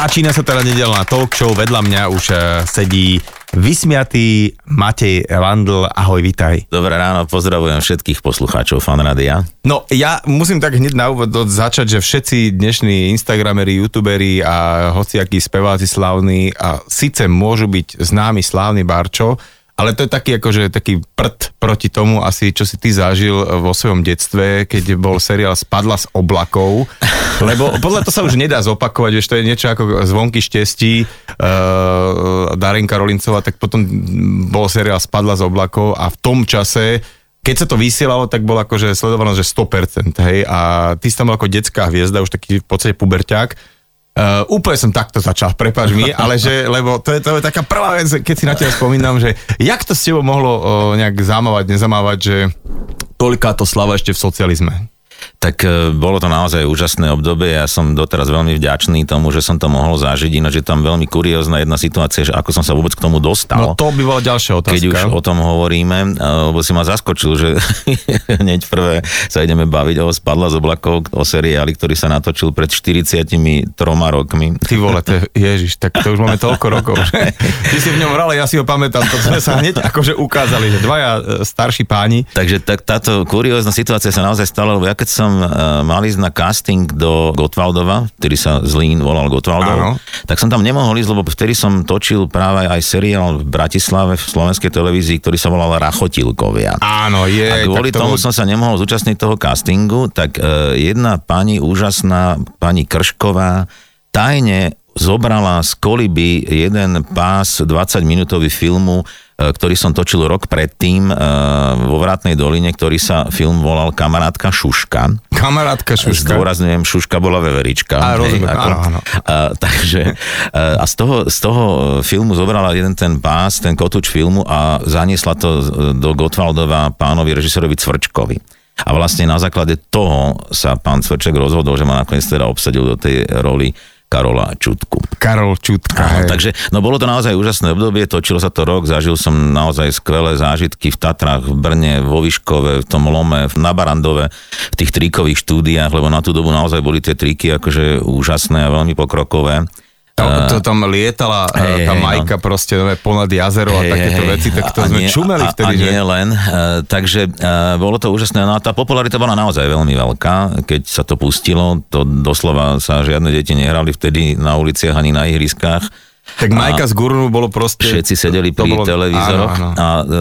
Začína sa teda nedelná talk show, vedľa mňa už eh, sedí vysmiatý Matej Landl. Ahoj, vitaj. Dobré ráno, pozdravujem všetkých poslucháčov Fanradia. No, ja musím tak hneď na úvod začať, že všetci dnešní Instagrameri, youtuberi a hociakí speváci slavní a síce môžu byť známi slávny Barčo, ale to je taký akože taký prd proti tomu asi, čo si ty zažil vo svojom detstve, keď bol seriál Spadla z oblakov, lebo podľa to sa už nedá zopakovať, vieš, to je niečo ako zvonky štestí uh, Darinka Rolincová, tak potom bol seriál Spadla z oblakov a v tom čase keď sa to vysielalo, tak bolo akože sledovanosť, že 100%, hej, a ty si tam bol ako detská hviezda, už taký v podstate puberťák, Uh, úplne som takto začal, prepáč mi, ale že, lebo to je, to je taká prvá vec, keď si na teba spomínam, že jak to s tebou mohlo uh, nejak zamávať, nezamávať, že toľká to slava ešte v socializme? Tak e, bolo to naozaj úžasné obdobie. Ja som doteraz veľmi vďačný tomu, že som to mohol zažiť. Ináč je tam veľmi kuriózna jedna situácia, že ako som sa vôbec k tomu dostal. No to by bola ďalšia otázka. Keď už o tom hovoríme, e, lebo si ma zaskočil, že hneď prvé sa ideme baviť o Spadla z oblakov, o seriáli, ktorý sa natočil pred 43 rokmi. Ty vole, to je, ježiš, tak to už máme toľko rokov. Že? Ty si v ňom hral, ja si ho pamätám, to sme sa hneď akože ukázali, že dvaja e, starší páni. Takže tak, táto kuriózna situácia sa naozaj stala, lebo ja keď som uh, mal ísť na casting do Gotwaldova, ktorý sa Zlín volal Gotwaldov, Áno. tak som tam nemohol ísť, lebo vtedy som točil práve aj seriál v Bratislave v slovenskej televízii, ktorý sa volal Rachotilkovia. Áno, je. A kvôli tomu som sa nemohol zúčastniť toho castingu, tak uh, jedna pani úžasná, pani Kršková, tajne zobrala z koliby jeden pás 20-minútový filmu E, ktorý som točil rok predtým e, vo Vrátnej doline, ktorý sa film volal Kamarátka Šuška. Kamarátka Šuška. Zdôrazňujem, Šuška bola veverička. A, rozumiem, hej, ako, áno, áno. A, takže, a z toho, z toho filmu zobrala jeden ten pás, ten kotúč filmu a zaniesla to do Gotwaldova pánovi režisérovi Cvrčkovi. A vlastne na základe toho sa pán Cvrček rozhodol, že ma nakoniec teda obsadil do tej roli Karola Čutku. Karol Čutka. Áno, takže, no bolo to naozaj úžasné obdobie, točilo sa to rok, zažil som naozaj skvelé zážitky v Tatrách, v Brne, vo Výškove, v tom Lome, na Barandove, v tých trikových štúdiách, lebo na tú dobu naozaj boli tie triky akože úžasné a veľmi pokrokové. To, to tam lietala hey, tá majka no. proste no, ponad jazero hey, a takéto hey, veci, tak to sme nie, čumeli a, vtedy. A nie že? len, uh, takže uh, bolo to úžasné. No a tá popularita bola naozaj veľmi veľká, keď sa to pustilo, to doslova sa žiadne deti nehrali vtedy na uliciach ani na ihriskách tak Majka z Gurnu bolo proste... Všetci sedeli pri bolo, televízoroch. Áno, áno. A, e,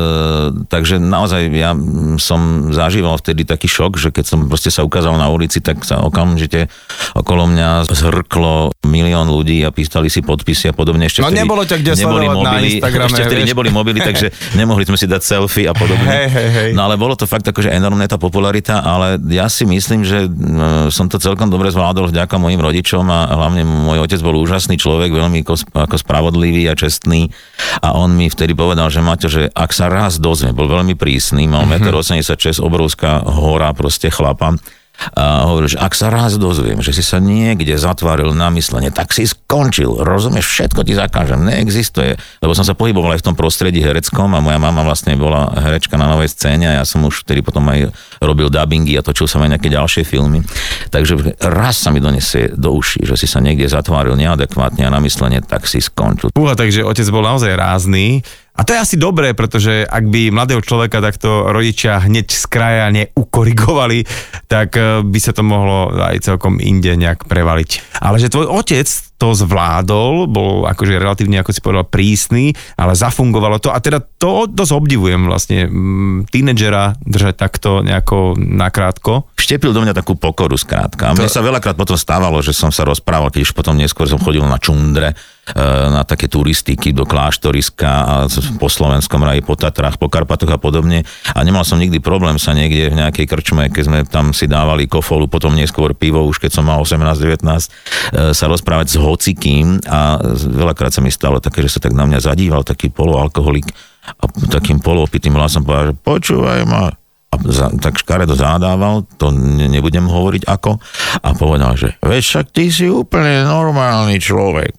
takže naozaj ja som zažíval vtedy taký šok, že keď som proste sa ukázal na ulici, tak sa okamžite okolo mňa zhrklo milión ľudí a písali si podpisy a podobne. Ešte no nebolo ťa kde neboli mobily, na. Ešte vtedy vieš? neboli mobily, takže nemohli sme si dať selfie a podobne. Hej, hej, hej. No ale bolo to fakt akože enormné tá popularita, ale ja si myslím, že e, som to celkom dobre zvládol vďaka mojim rodičom a hlavne môj otec bol úžasný človek, veľmi ako spravodlivý a čestný a on mi vtedy povedal, že Maťo, že ak sa raz dozvie, bol veľmi prísny, mal mm-hmm. 1,86 m, obrovská hora proste chlapa, a hovorí, že ak sa raz dozviem, že si sa niekde zatvoril na myslenie, tak si skončil, rozumieš, všetko ti zakážem, neexistuje. Lebo som sa pohyboval aj v tom prostredí hereckom a moja mama vlastne bola herečka na novej scéne a ja som už vtedy potom aj robil dubbingy a točil som aj nejaké ďalšie filmy. Takže raz sa mi donesie do uší, že si sa niekde zatváril neadekvátne a na myslenie, tak si skončil. Púha, takže otec bol naozaj rázný a to je asi dobré, pretože ak by mladého človeka takto rodičia hneď z kraja neukorigovali, tak eh, by sa to mohlo aj celkom inde nejak prevaliť. Ale že tvoj otec to zvládol, bol akože relatívne, ako si povedal, prísny, ale zafungovalo to a teda to dosť obdivujem vlastne mm, tínedžera držať takto nejako nakrátko. Štepil do mňa takú pokoru skrátka. A mne to... sa veľakrát potom stávalo, že som sa rozprával, keď už potom neskôr som chodil na čundre, e, na také turistiky do kláštoriska a po Slovenskom raji, po Tatrách, po Karpatoch a podobne. A nemal som nikdy problém sa niekde v nejakej krčme, keď sme tam si dávali kofolu, potom neskôr pivo, už keď som mal 18-19, e, sa rozprávať s hocikým a veľakrát sa mi stalo také, že sa tak na mňa zadíval taký poloalkoholik a takým poloopitým hlasom povedal, že počúvaj ma, a za, tak škaredo zadával, to ne, nebudem hovoriť ako, a povedal, že veď však ty si úplne normálny človek.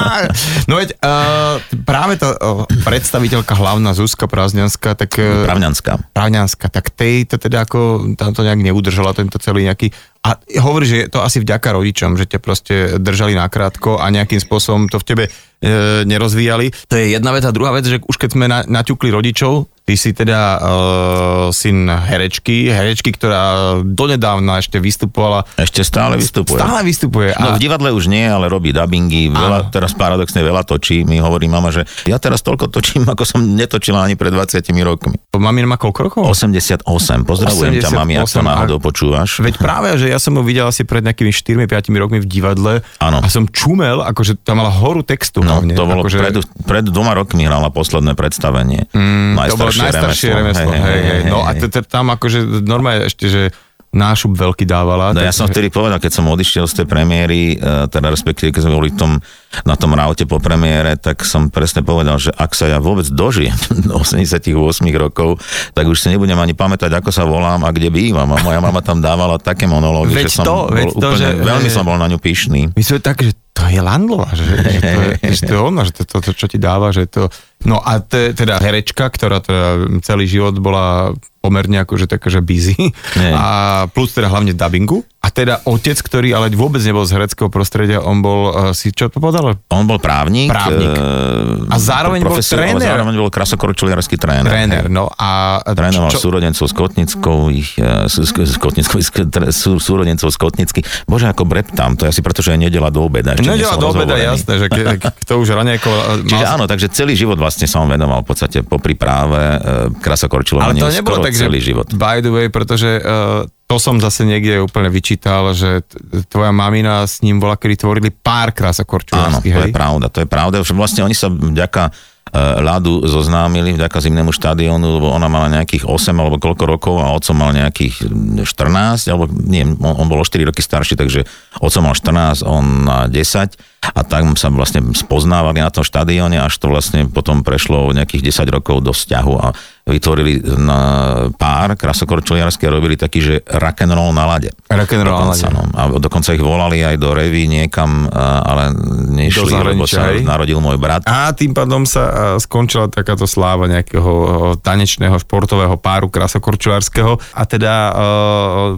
no veď uh, práve tá uh, predstaviteľka hlavná Zuzka Prazňanská, tak... Uh, Pravňanská. Pravňanská, tak tej to teda ako tam to nejak neudržala, tento celý nejaký A hovorí, že je to asi vďaka rodičom, že ťa proste držali nakrátko a nejakým spôsobom to v tebe e, nerozvíjali. To je jedna vec. A druhá vec, že už keď sme na, naťukli rodičov, Ty si teda uh, syn herečky, herečky, ktorá donedávna ešte vystupovala. Ešte stále vystupuje. Stále vystupuje. No v divadle už nie, ale robí dubbingy, veľa, teraz paradoxne veľa točí. Mi hovorí mama, že ja teraz toľko točím, ako som netočila ani pred 20 rokmi. Mami má koľko rokov? 88. Pozdravujem 88, ťa, mami, ak to náhodou počúvaš. Veď práve, že ja som ho videl asi pred nejakými 4-5 rokmi v divadle ano. a som čumel, akože tam mala horu textu. No, hlavne, to bolo akože... pred, pred dvoma rokmi hrala posledné predstavenie. Mm, bolo najstaršie remeslo. Hej, hej, hej. No a tam akože normálne ešte, že nášup veľký dávala. No ja som vtedy povedal, keď som odišiel z tej premiéry, e, teda respektíve keď sme boli tom, na tom raute po premiére, tak som presne povedal, že ak sa ja vôbec dožijem do 88 rokov, tak už si nebudem ani pamätať, ako sa volám a kde bývam. A moja mama tam dávala také monológy, že som to, bol to, úplne, že, veľmi som bol na ňu pyšný. My sme tak, že to je Landlova, že, že, to, je, že to je ona, že to, to, to, čo ti dáva, že to... No a te, teda herečka, ktorá teda celý život bola pomerne akože také, že busy. Nie. A plus teda hlavne dubbingu. Teda otec, ktorý ale vôbec nebol z hereckého prostredia, on bol, uh, si čo to povedal? On bol právnik. Právnik. Uh, a zároveň bol tréner. zároveň bol krasokorčuliarský tréner. Tréner, no a... Trénoval čo? súrodencov z Kotnickou, ich, z Kotnickou, súrodencov z Kotnicky. Bože, ako breptám, to je asi preto, že je nedela do obeda. Ešte nedela do obeda, jasné, že ke, kto už ranejko... Čiže áno, takže celý život vlastne som venoval v podstate popri práve krasokorčulovaniu. Ale to nebolo tak, celý život. by the way, pretože uh, to som zase niekde úplne vyčítal, že tvoja mamina s ním bola, kedy tvorili pár krása korčulárskych. Áno, to je pravda, to je pravda. Vlastne oni sa vďaka e, Ládu zoznámili vďaka zimnému štadiónu, lebo ona mala nejakých 8 alebo koľko rokov a otcom mal nejakých 14, alebo nie, on, on bol o 4 roky starší, takže otcom mal 14, on 10 a tak sa vlastne spoznávali na tom štadióne, až to vlastne potom prešlo nejakých 10 rokov do vzťahu a vytvorili na pár krasokorčuliarské a robili taký, že rock'n'roll na lade. Rock'n'roll na lade. No. A dokonca ich volali aj do reví niekam, ale nešli, lebo sa narodil môj brat. A tým pádom sa skončila takáto sláva nejakého tanečného športového páru krasokorčulárskeho a teda uh,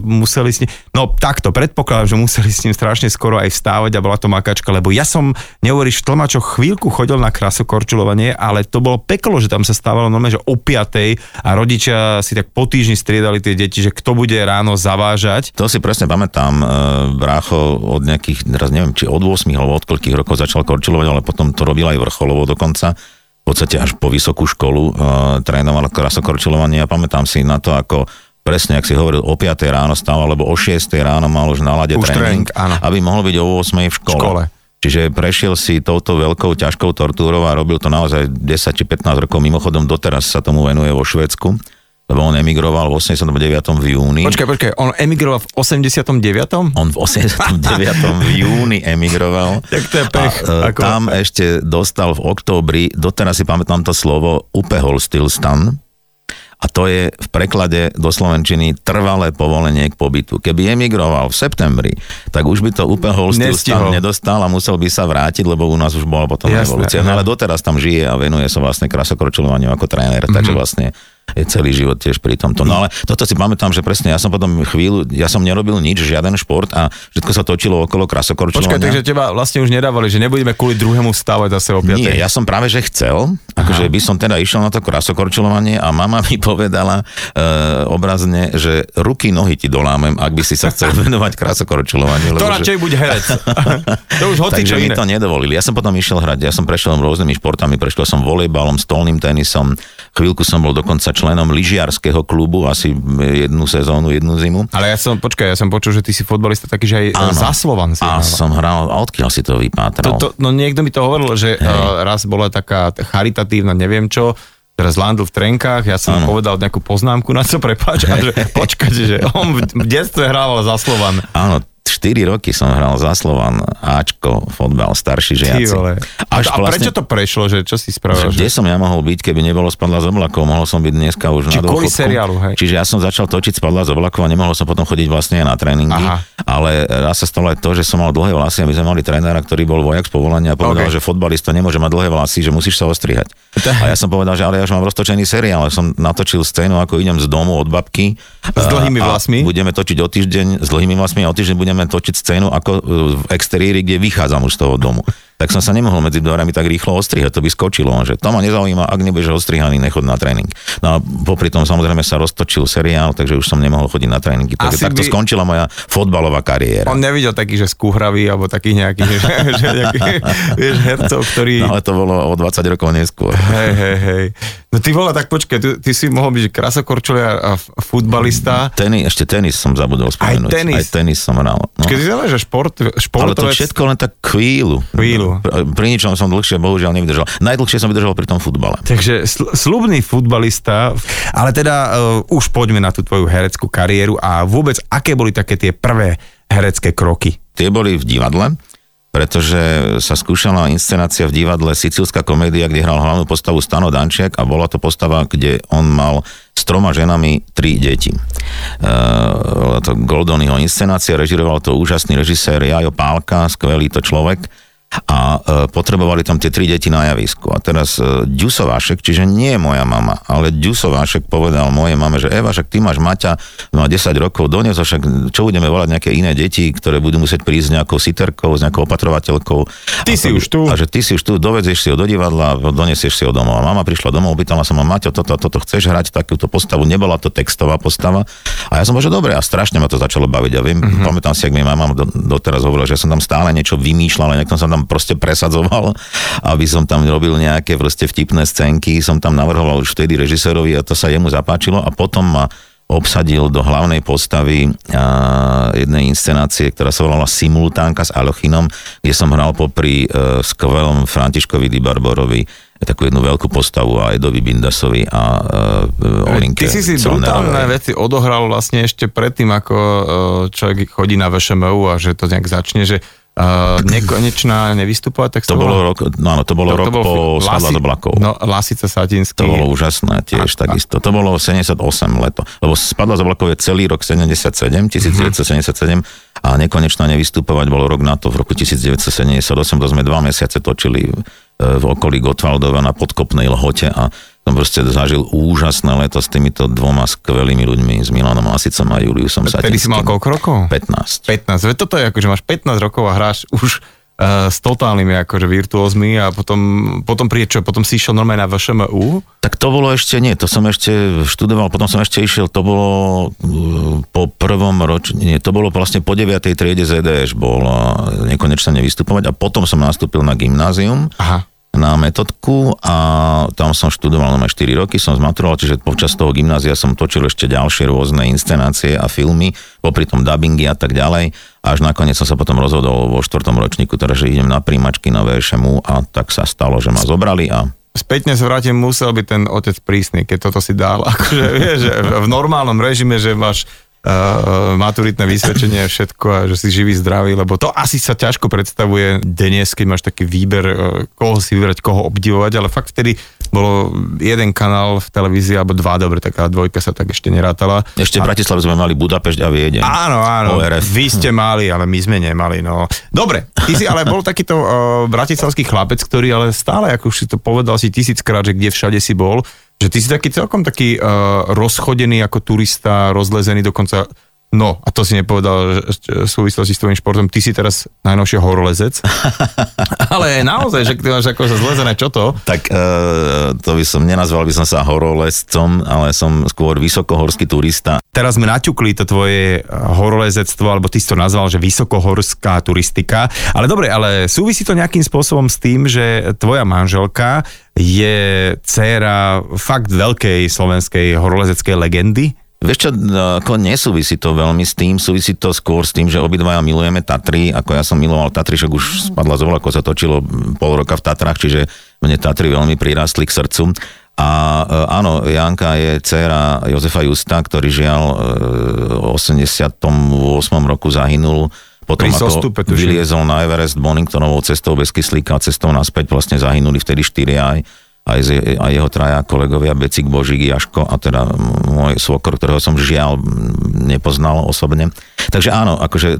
museli s ním, no takto, predpokladám, že museli s ním strašne skoro aj vstávať a bola to makačka, lebo ja som, neuveríš, v tlmačoch chvíľku chodil na krasokorčulovanie, ale to bolo peklo, že tam sa stávalo normálne, že o 5 a rodičia si tak po týždni striedali tie deti, že kto bude ráno zavážať. To si presne pamätám, e, brácho od nejakých, teraz neviem, či od 8 alebo od koľkých rokov začal korčulovať, ale potom to robil aj vrcholovo dokonca v podstate až po vysokú školu uh, trénoval krasokorčulovanie a pamätám si na to, ako presne, ak si hovoril, o 5 ráno stál, alebo o 6 ráno mal už na lade už tréning, tréning áno. aby mohol byť o 8 v škole. škole. Čiže prešiel si touto veľkou, ťažkou tortúrou a robil to naozaj 10 či 15 rokov. Mimochodom doteraz sa tomu venuje vo Švedsku lebo on emigroval v 89. v júni. Počkaj, počkaj, on emigroval v 89. On v 89. v júni emigroval. tak to je pech. A, e, ako... Tam ešte dostal v októbri, doteraz si pamätám to slovo, upehol stilstan, a to je v preklade do Slovenčiny trvalé povolenie k pobytu. Keby emigroval v septembri, tak už by to holstil stan nedostal a musel by sa vrátiť, lebo u nás už bola potom Jasné, revolúcia. No ale doteraz tam žije a venuje sa vlastne krasokročľovaniu ako tréner, mm-hmm. takže mhm. vlastne je celý život tiež pri tomto. No ale toto si pamätám, že presne ja som potom chvíľu, ja som nerobil nič, žiaden šport a všetko sa točilo okolo krasokorčovania. Počkaj, takže teba vlastne už nedávali, že nebudeme kvôli druhému stávať zase o Nie, ja som práve, že chcel, akože by som teda išiel na to krasokorčovanie a mama mi povedala e, obrazne, že ruky, nohy ti dolámem, ak by si sa chcel venovať krasokorčovaniu. To radšej buď herec. to už hoci Takže mi to nedovolili. Ja som potom išiel hrať, ja som prešiel rôznymi športami, prešiel som volejbalom, stolným tenisom, chvíľku som bol dokonca členom lyžiarského klubu asi jednu sezónu, jednu zimu. Ale ja som, počkaj, ja som počul, že ty si fotbalista taký, že aj Áno, za Slovan si A hral. som hral, a odkiaľ si to vypátral? To, to, no niekto mi to hovoril, že uh, raz bola taká charitatívna, neviem čo, teraz landl v trenkách, ja som ano. povedal nejakú poznámku na co, prepáč, a že počkať, že on v detstve hrával za Slovan. Áno, 4 roky som hral za Slovan, Ačko, fotbal, starší žiaci. Až a, a prečo to prešlo, že čo si spravil? Kde že... som ja mohol byť, keby nebolo spadla z oblakov, mohol som byť dneska už Či na kvôli seriálu, hej. Čiže ja som začal točiť spadla z oblakov a nemohol som potom chodiť vlastne na tréningy, Aha. ale raz sa stalo aj to, že som mal dlhé vlasy a my sme mali trénera, ktorý bol vojak z povolania a povedal, okay. že fotbalista nemôže mať dlhé vlasy, že musíš sa ostrihať. A ja som povedal, že ale ja už mám roztočený seriál, som natočil scénu, ako idem z domu od babky. S dlhými vlasmi? Budeme točiť o týždeň s dlhými vlasmi a o týždeň budeme točiť scénu ako v exteriéri, kde vychádzam už z toho domu tak som sa nemohol medzi dverami tak rýchlo ostrihať, to by skočilo, že to ma nezaujíma, ak nebudeš ostrihaný, nechod na tréning. No a popri tom samozrejme sa roztočil seriál, takže už som nemohol chodiť na tréningy. Takže takto by... skončila moja fotbalová kariéra. On nevidel taký, že skúhravý, alebo takých nejakých, že, že nejaký, vieš, hercov, ktorí... No ale to bolo o 20 rokov neskôr. Hej, hej, hej. No ty vole, tak počkaj, ty, ty si mohol byť krasokorčulia a futbalista. Tenis, ešte tenis som zabudol spomenúť. Aj tenis. Aj tenis som hral. No. Keď si že šport, športovec... Ale to všetko len tak chvíľu. Chvíľu. Pri ničom som dlhšie bohužiaľ nevydržal. Najdlhšie som vydržal pri tom futbale. Takže sl- slubný futbalista, ale teda uh, už poďme na tú tvoju hereckú kariéru a vôbec aké boli také tie prvé herecké kroky? Tie boli v divadle pretože sa skúšala inscenácia v divadle Sicilská komédia, kde hral hlavnú postavu Stano Dančiak a bola to postava, kde on mal s troma ženami tri deti. Uh, to Goldonyho inscenácia, režiroval to úžasný režisér Jajo Pálka, skvelý to človek a e, potrebovali tam tie tri deti na javisku. A teraz e, Ďusovášek, čiže nie je moja mama, ale Ďusovášek povedal mojej mame, že Eva, však ty máš Maťa, má 10 rokov, donies však čo budeme volať nejaké iné deti, ktoré budú musieť prísť s nejakou siterkou, s nejakou opatrovateľkou. Ty a si to, už tu. A že ty si už tu, dovedzieš si ho do divadla, donesieš si ho domov. A mama prišla domov, pýtala sa ma, Maťo, toto, toto chceš hrať, takúto postavu, nebola to textová postava. A ja som povedal, že dobre, a strašne ma to začalo baviť. A viem, mm-hmm. pamätám si, ak mi mama do, doteraz hovorila, že som tam stále niečo vymýšľal, nejak som tam proste presadzoval, aby som tam robil nejaké proste vtipné scénky, som tam navrhoval už vtedy režisérovi a to sa jemu zapáčilo a potom ma obsadil do hlavnej postavy a, jednej inscenácie, ktorá sa volala Simultánka s Alochinom, kde som hral popri e, skvelom Františkovi Di Barborovi takú jednu veľkú postavu a Edovi Bindasovi a uh, Olinke. Ty si si brutálne veci odohral vlastne ešte predtým, ako uh, človek chodí na VŠMU a že to nejak začne, že Uh, nekonečná nevystupová textová? To bolo rok, no áno, to bolo to, rok to bol po Spadla do blakov. No, Lasica Satinský. To bolo úžasné tiež, a, takisto. To bolo 78 leto, lebo Spadla z oblakov je celý rok 77, 1977 uh-huh. a nekonečná nevystupovať bolo rok na to, v roku 1978, to sme dva mesiace točili e, v okolí Gotwaldova na podkopnej lhote a som proste zažil úžasné leto s týmito dvoma skvelými ľuďmi, s Milanom Lasicom a Juliusom Satinským. Tedy si mal koľko rokov? 15. 15. Veď toto je ako, že máš 15 rokov a hráš už uh, s totálnymi akože virtuózmi a potom, potom príde čo? Potom si išiel normálne na VŠMU? Tak to bolo ešte, nie, to som ešte študoval, potom som ešte išiel, to bolo uh, po prvom nie, to bolo vlastne po 9. triede ZDŠ, bol uh, nekonečne nevystupovať a potom som nastúpil na gymnázium. Aha na metodku a tam som študoval na 4 roky, som zmaturoval, čiže počas toho gymnázia som točil ešte ďalšie rôzne inscenácie a filmy, popri tom dubbingy a tak ďalej. Až nakoniec som sa potom rozhodol vo štvrtom ročníku, teda že idem na príjmačky na VŠMU a tak sa stalo, že ma zobrali a spätne sa vrátim, musel byť ten otec prísny, keď toto si dal. Akože, vieš, že v normálnom režime, že máš maturitné vysvedčenie a všetko a že si živý, zdravý, lebo to asi sa ťažko predstavuje dnes, keď máš taký výber, uh, koho si vybrať, koho obdivovať, ale fakt vtedy bolo jeden kanál v televízii, alebo dva, dobre, taká dvojka sa tak ešte nerátala. Ešte v Bratislave sme mali Budapešť a Viedeň. Áno, áno, ORF. vy ste mali, ale my sme nemali, no. Dobre, ty si ale bol takýto uh, bratislavský chlapec, ktorý ale stále, ako už si to povedal si tisíckrát, že kde všade si bol, že ty si taký celkom taký uh, rozchodený ako turista, rozlezený dokonca No, a to si nepovedal v súvislosti s tvojím športom, ty si teraz najnovšie horolezec. Ale naozaj, že ty máš ako sa zlezené, čo to? Tak e, to by som, nenazval by som sa horolezcom, ale som skôr vysokohorský turista. Teraz sme naťukli to tvoje horolezectvo, alebo ty si to nazval, že vysokohorská turistika. Ale dobre, ale súvisí to nejakým spôsobom s tým, že tvoja manželka je dcéra fakt veľkej slovenskej horolezeckej legendy? Vieš čo, ako nesúvisí to veľmi s tým, súvisí to skôr s tým, že obidvaja milujeme Tatry, ako ja som miloval Tatry, však už spadla z ako sa točilo pol roka v Tatrách, čiže mne Tatry veľmi prirastli k srdcu. A e, áno, Janka je dcéra Jozefa Justa, ktorý žiaľ e, v 88. roku zahynul Potom Pri ako vyliezol na Everest Boningtonovou cestou bez kyslíka, cestou naspäť vlastne zahynuli vtedy štyri aj aj, z, aj jeho traja kolegovia, Becik, Božík, Jaško a teda môj svokor, ktorého som žiaľ nepoznal osobne. Takže áno, akože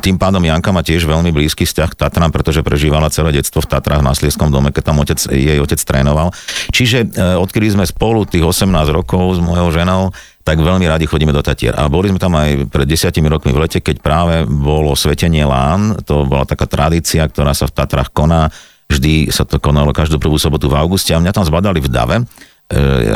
tým pádom Janka má tiež veľmi blízky vzťah k Tatram, pretože prežívala celé detstvo v Tatrách na Slieskom dome, keď tam otec, jej otec trénoval. Čiže e, odkedy sme spolu tých 18 rokov s mojou ženou, tak veľmi radi chodíme do Tatier. A boli sme tam aj pred desiatimi rokmi v lete, keď práve bolo svetenie Lán, to bola taká tradícia, ktorá sa v Tatrách koná Vždy sa to konalo každú prvú sobotu v auguste a mňa tam zbadali v Dave, e,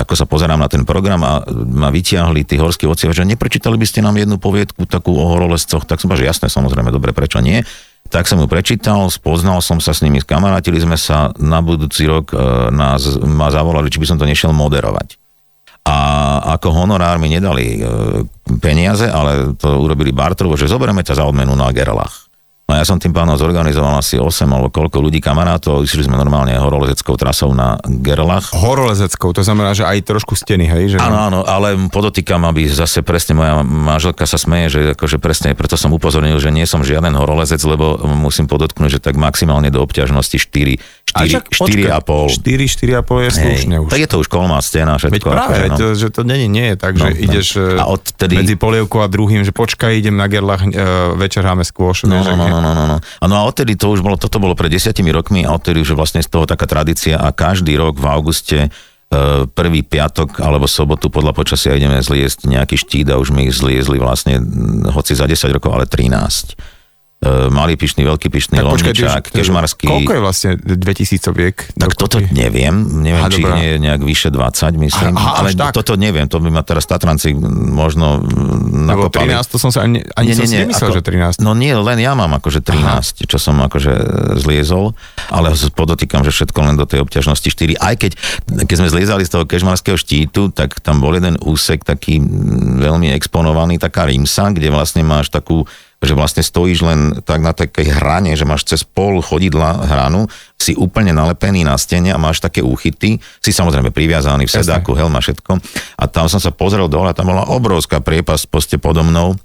ako sa pozerám na ten program a ma vyťahli tí horskí otcovia, že neprečítali by ste nám jednu poviedku takú o horolescoch, tak som že jasné, samozrejme, dobre, prečo nie. Tak som ju prečítal, spoznal som sa s nimi, skamarátili sme sa, na budúci rok e, nás, ma zavolali, či by som to nešiel moderovať. A ako honorár mi nedali e, peniaze, ale to urobili bartrovo, že zoberieme ťa za odmenu na Gerlach. No ja som tým pánom zorganizoval asi 8 alebo koľko ľudí kamarátov, išli sme normálne horolezeckou trasou na Gerlach. Horolezeckou, to znamená, že aj trošku steny, hej? Že... Áno, áno, ale podotýkam, aby zase presne moja manželka sa smeje, že akože presne, preto som upozornil, že nie som žiaden horolezec, lebo musím podotknúť, že tak maximálne do obťažnosti 4, 4, 4,5. 4, 4,5 je slušne už. Tak je to už kolmá stena, všetko. Veď práve, akože, no. to, že to nie, nie je tak, No, že no. ideš A odtedy- medzi polievkou a druhým, že počkaj, idem na Gerlach, uh, večer háme skôš. No, no, no, no, no, no, no. A no a odtedy to už bolo, toto bolo pred desiatimi rokmi a odtedy už je vlastne z toho taká tradícia a každý rok v auguste e, prvý piatok alebo sobotu podľa počasia ideme zliesť nejaký štít a už my ich zliezli vlastne, mm, hoci za 10 rokov, ale 13. E, malý pyšný, veľký pyšný, Tak počkaj, lomničák, kežmarský. Koľko je vlastne 2000 viek? Tak toto neviem, neviem, Aha, či dobrá. nie je nejak vyše 20, myslím, Aha, ale tak. toto neviem, to by ma teraz Tatranci možno mm, Lebo nakopali. 13 to som sa ani, ani som si nemyslel, že 13. No nie, len ja mám akože 13, čo som akože zliezol, ale podotýkam, že všetko len do tej obťažnosti 4. Aj keď, keď sme zliezali z toho kežmarského štítu, tak tam bol jeden úsek taký mm, veľmi exponovaný, taká rímsa, kde vlastne máš takú že vlastne stojíš len tak na takej hrane, že máš cez pol chodidla hranu, si úplne nalepený na stene a máš také úchyty, si samozrejme priviazaný v sedáku, helma, všetko. A tam som sa pozrel dole a tam bola obrovská priepasť poste podo mnou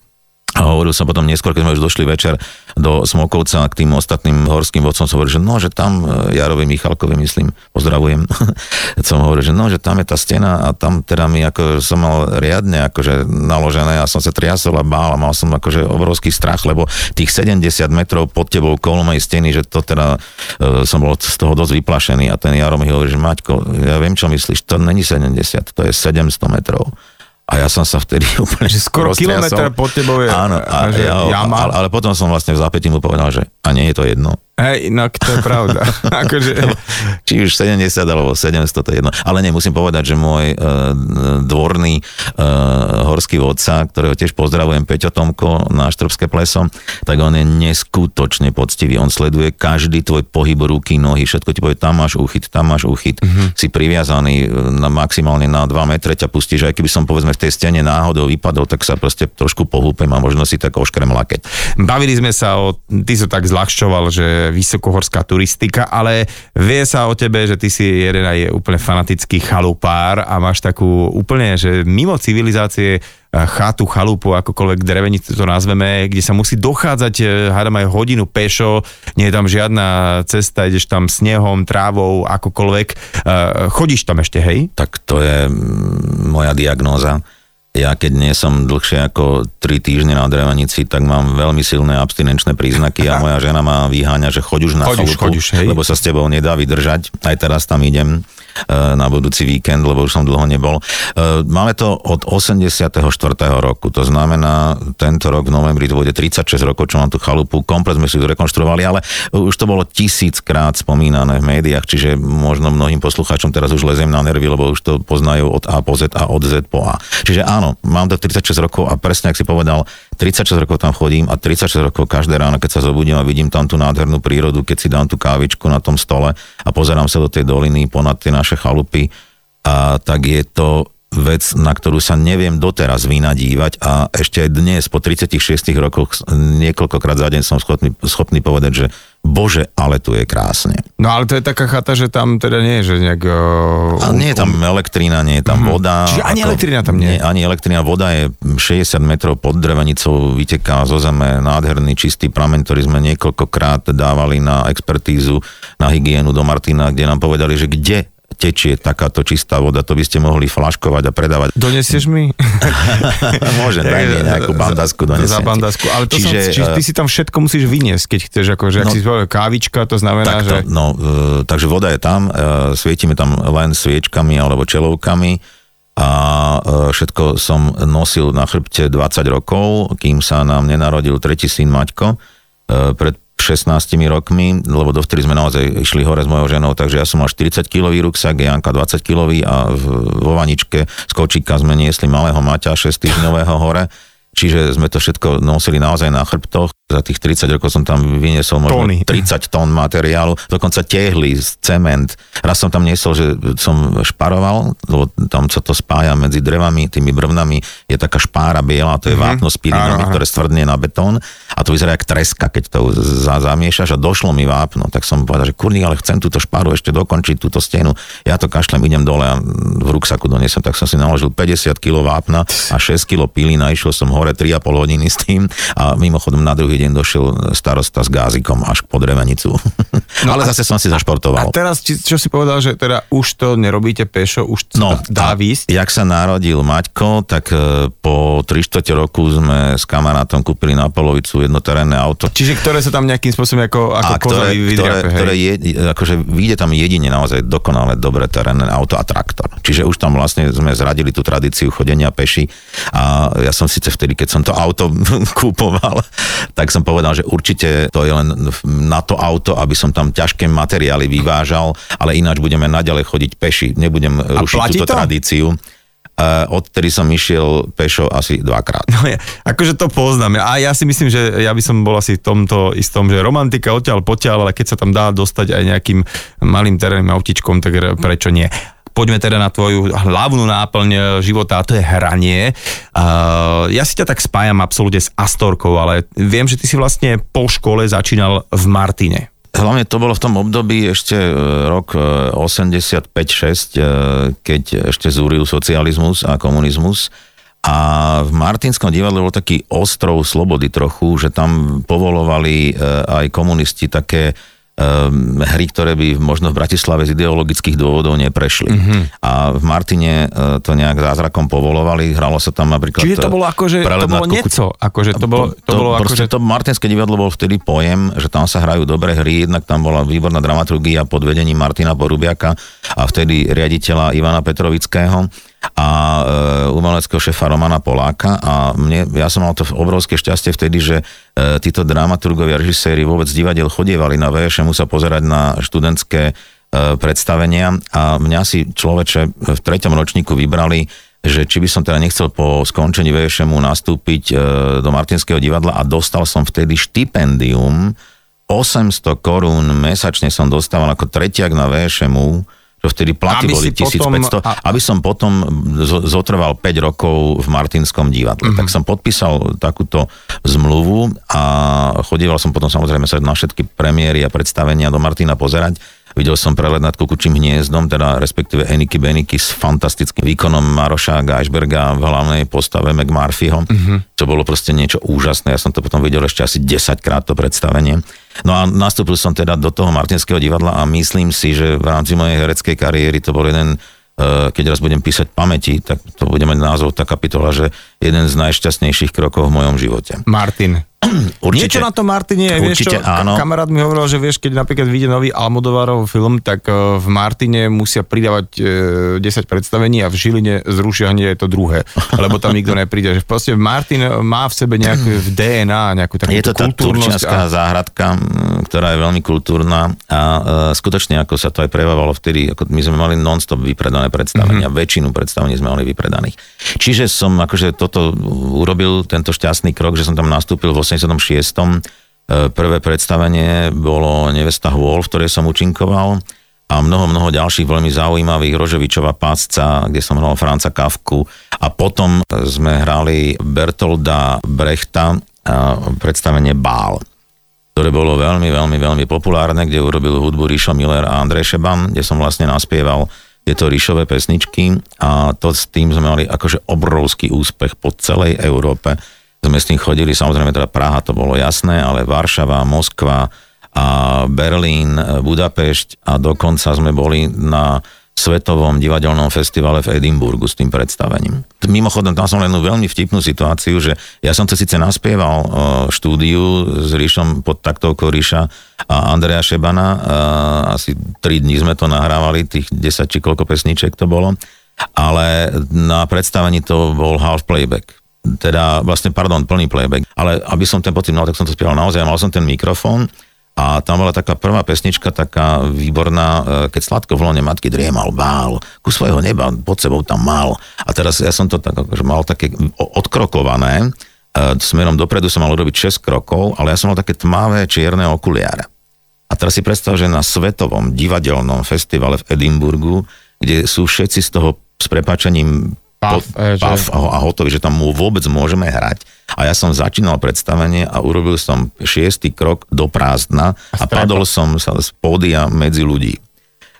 a hovoril som potom neskôr, keď sme už došli večer do Smokovca k tým ostatným horským vodcom, som hovoril, že no, že tam e, Jarovi Michalkovi, myslím, pozdravujem, som hovoril, že no, že tam je tá stena a tam teda mi ako som mal riadne akože naložené a som sa triasol a bál a mal som akože obrovský strach, lebo tých 70 metrov pod tebou kolmej steny, že to teda e, som bol z toho dosť vyplašený a ten Jaro mi hovorí, že Maťko, ja viem, čo myslíš, to není 70, to je 700 metrov. A ja som sa vtedy úplne Že skoro kilometr pod tebou je Áno, a, že ja, jama. ale, ale potom som vlastne v zápätí mu povedal, že a nie je to jedno. Hej, no to je pravda. akože, Či už 70 alebo 700, to je jedno. Ale nemusím povedať, že môj uh, dvorný uh, horský vodca, ktorého tiež pozdravujem, Peťo Tomko na Štrbské pleso, tak on je neskutočne poctivý. On sleduje každý tvoj pohyb ruky, nohy, všetko ti povie, tam máš uchyt, tam máš uchyt, mm-hmm. si priviazaný e, na, maximálne na 2 metre, ťa pustíš, aj keby som povedzme v tej stene náhodou vypadol, tak sa proste trošku pohúpem a možno si tak oškrem lakeť. Bavili sme sa o, ty sa tak zľahčoval, že vysokohorská turistika, ale vie sa o tebe, že ty si jeden aj úplne fanatický chalupár a máš takú úplne, že mimo civilizácie eh, chatu, chalupu, akokoľvek drevenicu to nazveme, kde sa musí dochádzať, eh, hádam aj hodinu pešo, nie je tam žiadna cesta, ideš tam snehom, trávou, akokoľvek. Eh, Chodíš tam ešte, hej? tak to je mm, moja diagnóza. Ja keď nie som dlhšie ako 3 týždne na drevenici, tak mám veľmi silné abstinenčné príznaky a moja žena ma vyháňa, že choď už na Choď chalupu, choď už, hej. lebo sa s tebou nedá vydržať. Aj teraz tam idem na budúci víkend, lebo už som dlho nebol. E, Máme to od 84. roku, to znamená, tento rok v novembri to bude 36 rokov, čo mám tú chalupu, komplet sme si ju zrekonštruovali, ale už to bolo tisíckrát spomínané v médiách, čiže možno mnohým poslucháčom teraz už lezem na nervy, lebo už to poznajú od A po Z a od Z po A. Čiže áno, mám to 36 rokov a presne, ak si povedal, 36 rokov tam chodím a 36 rokov každé ráno, keď sa zobudím a vidím tam tú nádhernú prírodu, keď si dám tú kávičku na tom stole a pozerám sa do tej doliny ponad tie naše chalupy, a tak je to vec, na ktorú sa neviem doteraz vynadívať a ešte aj dnes po 36 rokoch niekoľkokrát za deň som schopný, schopný povedať, že bože, ale tu je krásne. No ale to je taká chata, že tam teda nie je, že nejak... Uh, A nie je tam elektrína, nie je tam Mhm. voda. Čiže ani elektrina tam nie je? Ani elektrina, voda je 60 metrov pod drevenicou, vyteká zo zeme nádherný čistý prameň, ktorý sme niekoľkokrát dávali na expertízu, na hygienu do Martina, kde nám povedali, že kde tečie takáto čistá voda, to by ste mohli flaškovať a predávať. Donesieš mi? Môže, daj mi nejakú bandasku donesem Za bandasku. Ale to Čiže, som, čiže ty eh, si tam všetko musíš vyniesť, keď chceš, akože, ak No, si povedal kávička, to znamená, Takto, že... no, e, takže voda je tam, e, svietime tam len sviečkami alebo čelovkami a e, všetko som nosil na chrbte 20 rokov, kým sa nám nenarodil tretí syn Maťko e, pred 16 rokmi, lebo dovtedy sme naozaj išli hore s mojou ženou, takže ja som mal 40 kilový ruksak, Janka 20 kilový a v, vo vaničke z kočíka sme niesli malého Maťa 6 týždňového hore. Čiže sme to všetko nosili naozaj na chrbtoch. Za tých 30 rokov som tam vyniesol možno Tóny. 30 tón materiálu, dokonca tehly, cement. Raz som tam niesol, že som šparoval, lebo tam sa to spája medzi drevami, tými brvnami, je taká špára biela, to je mm-hmm. vápno s áno. ktoré stvrdne na betón a to vyzerá jak treska, keď to za, zamiešaš a došlo mi vápno, tak som povedal, že kurník, ale chcem túto šparu ešte dokončiť, túto stenu. Ja to kašlem, idem dole a v ruksaku donesem, tak som si naložil 50 kg vápna a 6 kg pilína, išiel som hore 3,5 hodiny s tým a mimochodom na druhý deň došiel starosta s gázikom až po drevenicu. No ale zase som si A zašportoval. teraz, či, čo si povedal, že teda už to nerobíte pešo, už No, dá a výsť? Jak sa narodil Maťko, tak e, po 3 čtvrte roku sme s kamarátom kúpili na polovicu jednoterénne auto. Čiže ktoré sa tam nejakým spôsobom ako, ako a ktoré, ktoré, hej? ktoré je, akože vyjde tam jedine naozaj dokonale dobré terénne auto a traktor. Čiže už tam vlastne sme zradili tú tradíciu chodenia peši a ja som síce vtedy, keď som to auto kúpoval, tak som povedal, že určite to je len na to auto, aby som tam ťažké materiály vyvážal, ale ináč budeme naďalej chodiť peši. Nebudem rušiť platí túto to? tradíciu. Uh, odtedy som išiel pešo asi dvakrát. No ja, akože to poznám. A ja si myslím, že ja by som bol asi v tomto istom, že romantika odtiaľ potiaľ, ale keď sa tam dá dostať aj nejakým malým terénnym autičkom, tak re- prečo nie? Poďme teda na tvoju hlavnú náplň e, života a to je hranie. Uh, ja si ťa tak spájam absolútne s Astorkou, ale viem, že ty si vlastne po škole začínal v Martine. Hlavne to bolo v tom období ešte e, rok e, 85-6, e, keď ešte zúril socializmus a komunizmus. A v Martinskom divadle bol taký ostrov slobody trochu, že tam povolovali aj komunisti také um, hry, ktoré by možno v Bratislave z ideologických dôvodov neprešli. Mm-hmm. A v Martine uh, to nejak zázrakom povolovali, hralo sa tam napríklad... Čiže to bolo akože, to bolo kuku- nieco, akože to bolo, to, bolo proste akože... to Martinské divadlo bol vtedy pojem, že tam sa hrajú dobré hry, jednak tam bola výborná dramaturgia pod vedením Martina Porubiaka a vtedy riaditeľa Ivana Petrovického a e, umeleckého šefa Romana Poláka a mne, ja som mal to obrovské šťastie vtedy, že e, títo dramaturgovia, režiséri vôbec z divadiel chodievali na VŠMu sa pozerať na študentské e, predstavenia a mňa si človeče v treťom ročníku vybrali že či by som teda nechcel po skončení VŠMu nastúpiť e, do Martinského divadla a dostal som vtedy štipendium. 800 korún mesačne som dostával ako tretiak na VŠMu, čo vtedy platy Aby boli si potom- 1500, a- aby som potom zo- zotrval 5 rokov v Martinskom divadle. Mhm. Mm-hmm. Tak som podpísal takúto zmluvu a chodieval som potom samozrejme sa na všetky premiéry a predstavenia do Martina pozerať. Videl som prelet nad kukučím hniezdom, teda respektíve Eniky Beniky s fantastickým výkonom Maroša Geisberga v hlavnej postave McMurphyho, mm-hmm. čo bolo proste niečo úžasné. Ja som to potom videl ešte asi 10 krát to predstavenie. No a nastúpil som teda do toho Martinského divadla a myslím si, že v rámci mojej hereckej kariéry to bol jeden eh, keď raz budem písať pamäti, tak to bude mať názov tá kapitola, že jeden z najšťastnejších krokov v mojom živote. Martin. Určite, Niečo na tom Martine, vieš čo, Určite áno. kamarát mi hovoril, že vieš, keď napríklad vyjde nový Almodovarov film, tak e, v Martine musia pridávať e, 10 predstavení a v Žiline zrušia hneď to druhé, lebo tam nikto nepríde. Že proste Martin má v sebe nejakú v DNA, nejakú takú Je to tá turčianská záhradka, m, ktorá je veľmi kultúrna a e, skutočne ako sa to aj prejavovalo vtedy, ako my sme mali non-stop vypredané predstavenia, mm-hmm. väčšinu predstavení sme mali vypredaných. Čiže som akože toto urobil, tento šťastný krok, že som tam nastúpil v 86. E, Prvé predstavenie bolo Nevesta Hôl, v ktorej som účinkoval a mnoho, mnoho ďalších veľmi zaujímavých, Rožovičová pásca, kde som hral Franca Kavku a potom sme hrali Bertolda Brechta a predstavenie Bál. ktoré bolo veľmi, veľmi, veľmi populárne, kde urobil hudbu Ríšo Miller a Andrej Šeban, kde som vlastne naspieval tieto ríšové pesničky a to s tým sme mali akože obrovský úspech po celej Európe. Sme s tým chodili, samozrejme teda Praha to bolo jasné, ale Varšava, Moskva a Berlín, Budapešť a dokonca sme boli na svetovom divadelnom festivale v Edimburgu s tým predstavením. Mimochodom, tam som len veľmi vtipnú situáciu, že ja som to síce naspieval štúdiu s Ríšom pod taktovkou Ríša a Andreja Šebana, asi 3 dní sme to nahrávali, tých 10 či koľko pesniček to bolo, ale na predstavení to bol half playback teda vlastne, pardon, plný playback. Ale aby som ten pocit mal, tak som to spieval naozaj, mal som ten mikrofón a tam bola taká prvá pesnička, taká výborná, e, keď sladko v lone matky driemal, bál, ku svojho neba pod sebou tam mal. A teraz ja som to tak, akože mal také odkrokované, e, smerom dopredu som mal urobiť 6 krokov, ale ja som mal také tmavé čierne okuliare. A teraz si predstav, že na svetovom divadelnom festivale v Edimburgu, kde sú všetci z toho s prepáčením Puff, puff že... a hotový, že tam mu vôbec môžeme hrať. A ja som začínal predstavenie a urobil som šiestý krok do prázdna a, a padol som sa z pódia medzi ľudí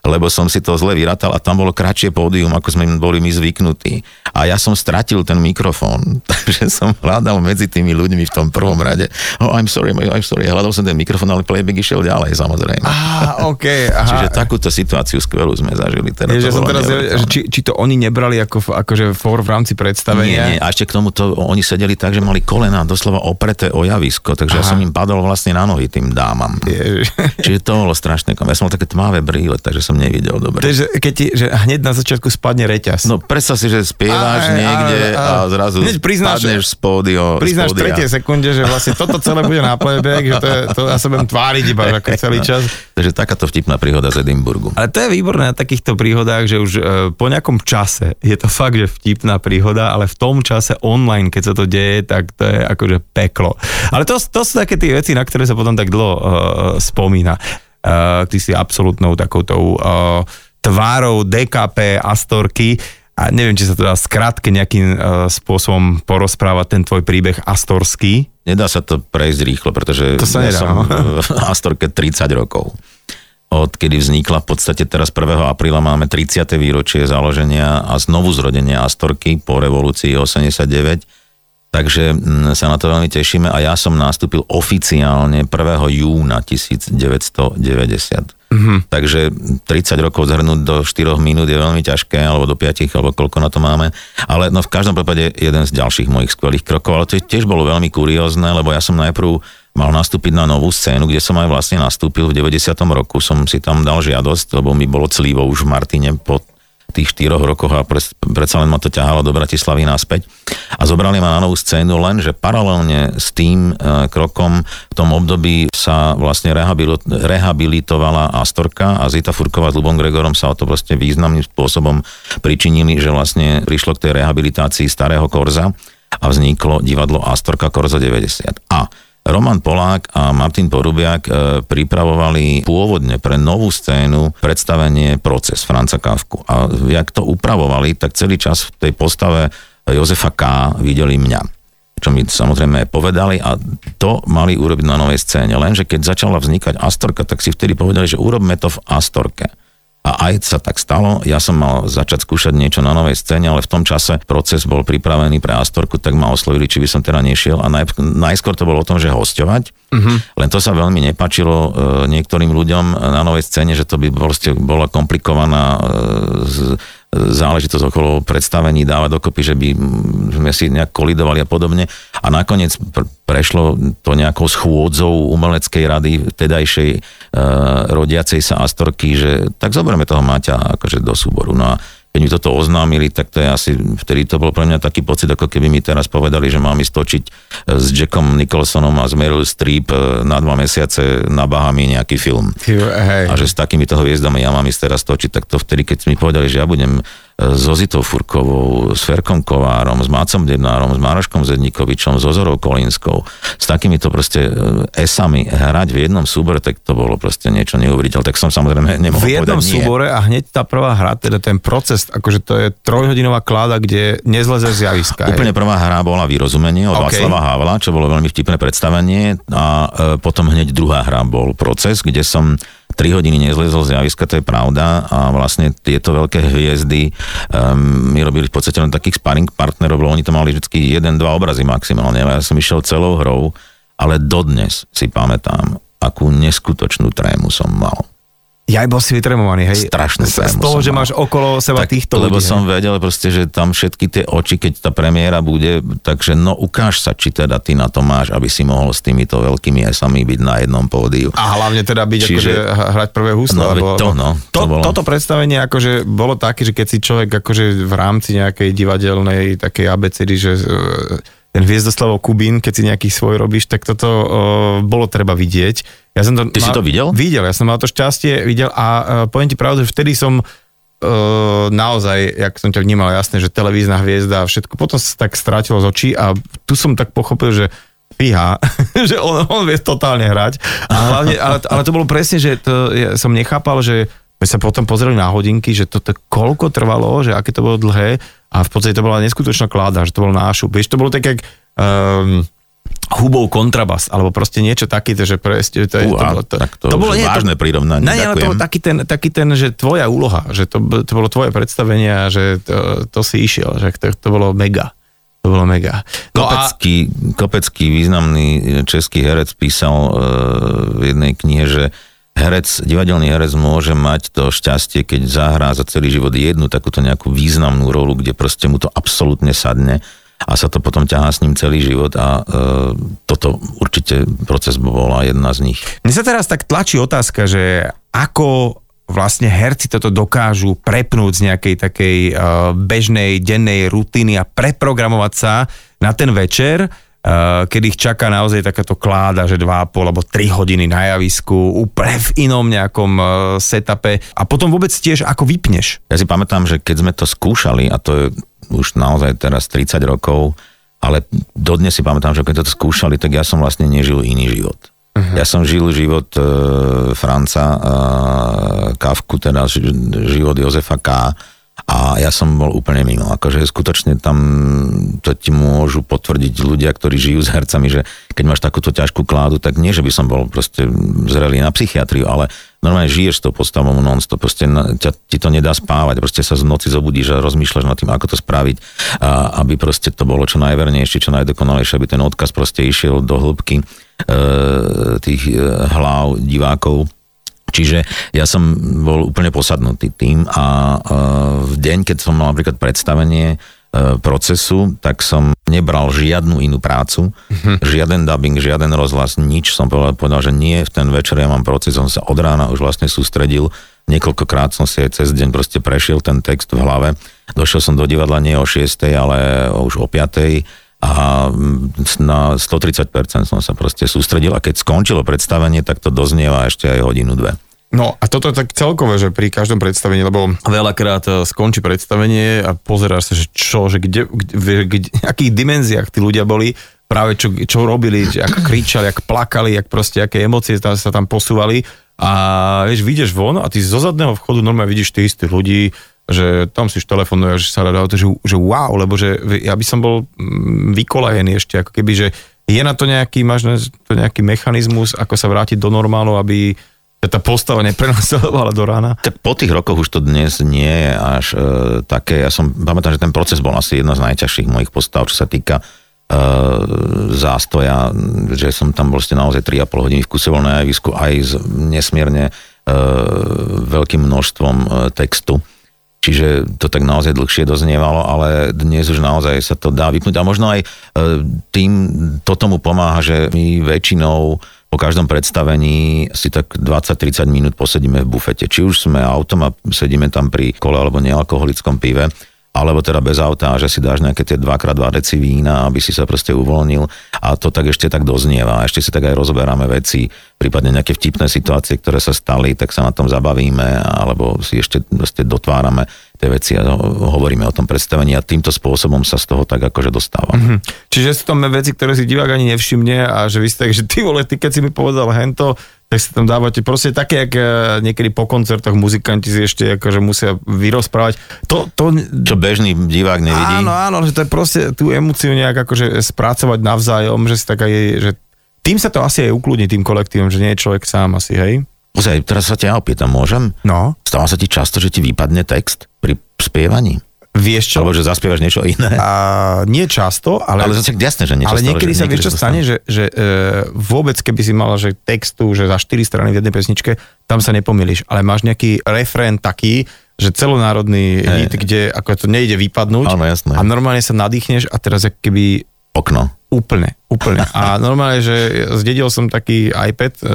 lebo som si to zle vyratal a tam bolo kratšie pódium, ako sme boli my zvyknutí. A ja som stratil ten mikrofón, takže som hľadal medzi tými ľuďmi v tom prvom rade. Oh, I'm sorry, I'm sorry. Hľadal som ten mikrofón, ale playback išiel ďalej, samozrejme. Ah, OK. Aha. Čiže takúto situáciu skvelú sme zažili. Teda Je, že som teraz, že či, či, to oni nebrali ako, akože for v rámci predstavenia? Nie, nie. A ešte k tomu to, oni sedeli tak, že mali kolena doslova opreté o javisko, takže Aha. ja som im padol vlastne na nohy tým dámam. Ježiš. Čiže to bolo strašné. Ja som mal také tmavé brýle, takže som nevidel dobre. Takže keď ti, že hneď na začiatku spadne reťaz. No predstav si, že spievaš aj, niekde aj, aj, a zrazu hneď priznáš, spadneš z pódio. Priznáš v tretie sekunde, že vlastne toto celé bude na playback, že to, je, to ja sa budem tváriť iba ako celý čas. Takže takáto vtipná príhoda z Edimburgu. Ale to je výborné na takýchto príhodách, že už e, po nejakom čase je to fakt, že vtipná príhoda, ale v tom čase online, keď sa to deje, tak to je akože peklo. Ale to, to sú také tie veci, na ktoré sa potom tak dlho uh, spomína ty si absolútnou takoutou uh, tvárou DKP Astorky a neviem, či sa to dá skrátke nejakým uh, spôsobom porozprávať ten tvoj príbeh Astorský. Nedá sa to prejsť rýchlo, pretože to sa ja nedá, som no. v Astorke 30 rokov. Odkedy vznikla, v podstate teraz 1. apríla máme 30. výročie založenia a znovu zrodenia Astorky po revolúcii 89 Takže mm, sa na to veľmi tešíme a ja som nastúpil oficiálne 1. júna 1990. Mm-hmm. Takže 30 rokov zhrnúť do 4 minút je veľmi ťažké, alebo do 5, alebo koľko na to máme. Ale no v každom prípade jeden z ďalších mojich skvelých krokov, ale to tiež bolo veľmi kuriózne, lebo ja som najprv mal nastúpiť na novú scénu, kde som aj vlastne nastúpil v 90. roku, som si tam dal žiadosť, lebo mi bolo clivo už v Martine po tých štyroch rokoch a predsa len ma to ťahalo do Bratislavy naspäť. A zobrali ma na novú scénu, lenže paralelne s tým e, krokom v tom období sa vlastne rehabilitovala Astorka a Zita Furková s Lubom Gregorom sa o to vlastne významným spôsobom pričinili, že vlastne prišlo k tej rehabilitácii starého Korza a vzniklo divadlo Astorka Korzo 90. A Roman Polák a Martin Porubiak e, pripravovali pôvodne pre novú scénu predstavenie Proces Franca Kávku. A jak to upravovali, tak celý čas v tej postave Jozefa K. videli mňa čo mi samozrejme povedali a to mali urobiť na novej scéne. Lenže keď začala vznikať Astorka, tak si vtedy povedali, že urobme to v Astorke. A aj sa tak stalo, ja som mal začať skúšať niečo na novej scéne, ale v tom čase proces bol pripravený pre Astorku, tak ma oslovili, či by som teda nešiel. A naj, najskôr to bolo o tom, že hostovať, uh-huh. len to sa veľmi nepačilo e, niektorým ľuďom na novej scéne, že to by proste bola komplikovaná e, z, záležitosť okolo predstavení dávať dokopy, že by sme si nejak kolidovali a podobne. A nakoniec pr- prešlo to nejakou schôdzou umeleckej rady tedajšej e, rodiacej sa Astorky, že tak zoberieme toho Maťa akože do súboru. No a keď mi toto oznámili, tak to je asi, vtedy to bol pre mňa taký pocit, ako keby mi teraz povedali, že mám ísť točiť e, s Jackom Nicholsonom a s Meryl Streep e, na dva mesiace na Bahami nejaký film. Hej. A že s takýmito hviezdami ja mám ísť teraz točiť, tak to vtedy, keď mi povedali, že ja budem s Ozitou Furkovou, s Ferkom Kovárom, s Mácom Dednárom, s Maroškom Zednikovičom, s Ozorou Kolínskou, s takýmito proste e, esami hrať v jednom súbore, tak to bolo proste niečo neuveriteľné. Tak som samozrejme nemohol V jednom povedať súbore a hneď tá prvá hra, teda ten proces, akože to je trojhodinová kláda, kde nezleze z javiska. Úplne prvá hra bola Vyrozumenie od okay. Václava Havla, čo bolo veľmi vtipné predstavenie a e, potom hneď druhá hra bol proces, kde som 3 hodiny nezlezol z javiska, to je pravda a vlastne tieto veľké hviezdy um, my robili v podstate len takých sparring partnerov, lebo oni to mali vždy jeden, dva obrazy maximálne, ja som išiel celou hrou, ale dodnes si pamätám, akú neskutočnú trému som mal. Ja bol si vytremovaný, hej? Strašnú Z, z toho, že máš okolo seba tak, týchto lebo ľudí. som hej? vedel proste, že tam všetky tie oči, keď tá premiéra bude, takže no ukáž sa, či teda ty na to máš, aby si mohol s týmito veľkými esami byť na jednom pódiu. A hlavne teda byť Čiže- akože hrať prvé huslo. No, lebo- to, no, to to, bolo. Toto predstavenie akože bolo také, že keď si človek akože v rámci nejakej divadelnej takej abecedy, že e, ten Hviezdoslavov Kubín, keď si nejaký svoj robíš, tak toto uh, bolo treba vidieť. Ja som to Ty si to videl? Videl, ja som mal to šťastie, videl a uh, poviem ti pravdu, že vtedy som uh, naozaj, jak som ťa vnímal, jasné, že televízna hviezda a všetko, potom sa tak strátilo z očí a tu som tak pochopil, že fíha, že on, on vie totálne hrať. A hlavne, ale, ale to bolo presne, že to, ja som nechápal, že my sa potom pozreli na hodinky, že toto koľko trvalo, že aké to bolo dlhé a v podstate to bola neskutočná kláda, že to bol nášup. Vieš, to bolo tak, jak um, hubou kontrabas, alebo proste niečo také, že presne, to, je, to, Uha, bolo, to, tak to, bolo nie, vážne prirovnanie, Ne, ale to bol taký ten, taký ten, že tvoja úloha, že to, to bolo tvoje predstavenie a že to, to si išiel, že to, to bolo mega. To bolo mega. No a, Kopecký, Kopecký významný český herec písal uh, v jednej knihe, že herec, divadelný herec môže mať to šťastie, keď zahrá za celý život jednu takúto nejakú významnú rolu, kde proste mu to absolútne sadne a sa to potom ťahá s ním celý život a uh, toto určite proces bola jedna z nich. mne sa teraz tak tlačí otázka, že ako vlastne herci toto dokážu prepnúť z nejakej takej uh, bežnej dennej rutiny a preprogramovať sa na ten večer, uh, keď ich čaká naozaj takáto kláda, že 2,5 alebo 3 hodiny na javisku, úplne v inom nejakom uh, setupe a potom vôbec tiež ako vypneš. Ja si pamätám, že keď sme to skúšali, a to je už naozaj teraz 30 rokov, ale dodnes si pamätám, že keď to skúšali, tak ja som vlastne nežil iný život. Uh-huh. Ja som žil život e, Franca e, Kafku, teda ži- život Jozefa K. A ja som bol úplne mimo. Akože skutočne tam to ti môžu potvrdiť ľudia, ktorí žijú s hercami, že keď máš takúto ťažkú kládu, tak nie, že by som bol proste zrelý na psychiatriu, ale normálne žiješ s tou postavou non-stop, proste ťa, ti to nedá spávať, proste sa z noci zobudíš a rozmýšľaš nad tým, ako to spraviť, a, aby proste to bolo čo najvernejšie, čo najdokonalejšie, aby ten odkaz proste išiel do hĺbky e, tých e, hlav divákov. Čiže ja som bol úplne posadnutý tým a e, v deň, keď som mal napríklad predstavenie e, procesu, tak som nebral žiadnu inú prácu, mm-hmm. žiaden dubbing, žiaden rozhlas, nič. Som povedal, povedal, že nie, v ten večer ja mám proces, som sa od rána už vlastne sústredil. Niekoľkokrát som si aj cez deň proste prešiel ten text v hlave. Došiel som do divadla nie o 6, ale už o 5 a na 130% som sa proste sústredil a keď skončilo predstavenie, tak to doznieva ešte aj hodinu, dve. No a toto je tak celkové, že pri každom predstavení, lebo veľakrát e, skončí predstavenie a pozeráš sa, že čo, že kde, kde, v kde, akých dimenziách tí ľudia boli, práve čo, čo robili, že ako kričali, ako plakali, jak proste, aké emócie tam, sa tam posúvali a vieš, vyjdeš von a ty zo zadného vchodu normálne vidíš tých istých ľudí, že tam si už telefonuješ, že sa ráda, že, že wow, lebo že ja by som bol mm, vykolajený ešte, ako keby, že je na to nejaký, máš na to nejaký mechanizmus, ako sa vrátiť do normálu, aby tá postava neprenasovala do rána. Po tých rokoch už to dnes nie je až e, také, ja som, pamätám, že ten proces bol asi jedna z najťažších mojich postav, čo sa týka e, zástoja, že som tam vlastne naozaj 3,5 hodiny v kuse bol javisku aj s nesmierne e, veľkým množstvom e, textu. Čiže to tak naozaj dlhšie doznievalo, ale dnes už naozaj sa to dá vypnúť. A možno aj e, tým to tomu pomáha, že my väčšinou po každom predstavení si tak 20-30 minút posedíme v bufete. Či už sme autom a sedíme tam pri kole alebo nealkoholickom pive, alebo teda bez auta, že si dáš nejaké tie 2x2 deci vína, aby si sa proste uvoľnil a to tak ešte tak doznieva. Ešte si tak aj rozoberáme veci, prípadne nejaké vtipné situácie, ktoré sa stali, tak sa na tom zabavíme, alebo si ešte proste dotvárame tie veci a hovoríme o tom predstavení a týmto spôsobom sa z toho tak akože dostávam. Mhm. Čiže sú tam veci, ktoré si divák ani nevšimne a že vy ste, že ty vole, ty keď si mi povedal hento, tak si tam dávate proste také, jak e, niekedy po koncertoch muzikanti si ešte akože musia vyrozprávať. To, to... Čo bežný divák nevidí. Áno, áno, že to je proste tú emóciu nejak akože spracovať navzájom, že si taká je, že tým sa to asi aj ukludní tým kolektívom, že nie je človek sám asi, hej? Ozaj, teraz sa ťa opýtam, môžem? No. Stáva sa ti často, že ti vypadne text pri spievaní? Vieš čo? Alebo že zaspievaš niečo iné? A, nie často, ale... Ale zase jasné, že niečo Ale niekedy sa vieš čo stane, že, že e, vôbec keby si mala že textu, že za 4 strany v jednej pesničke, tam sa nepomýliš, ale máš nejaký refrén taký, že celonárodný hit, kde ako to nejde vypadnúť Áno, jasné. a normálne sa nadýchneš a teraz keby Okno. Úplne, úplne. A normálne, že zdedil som taký iPad e,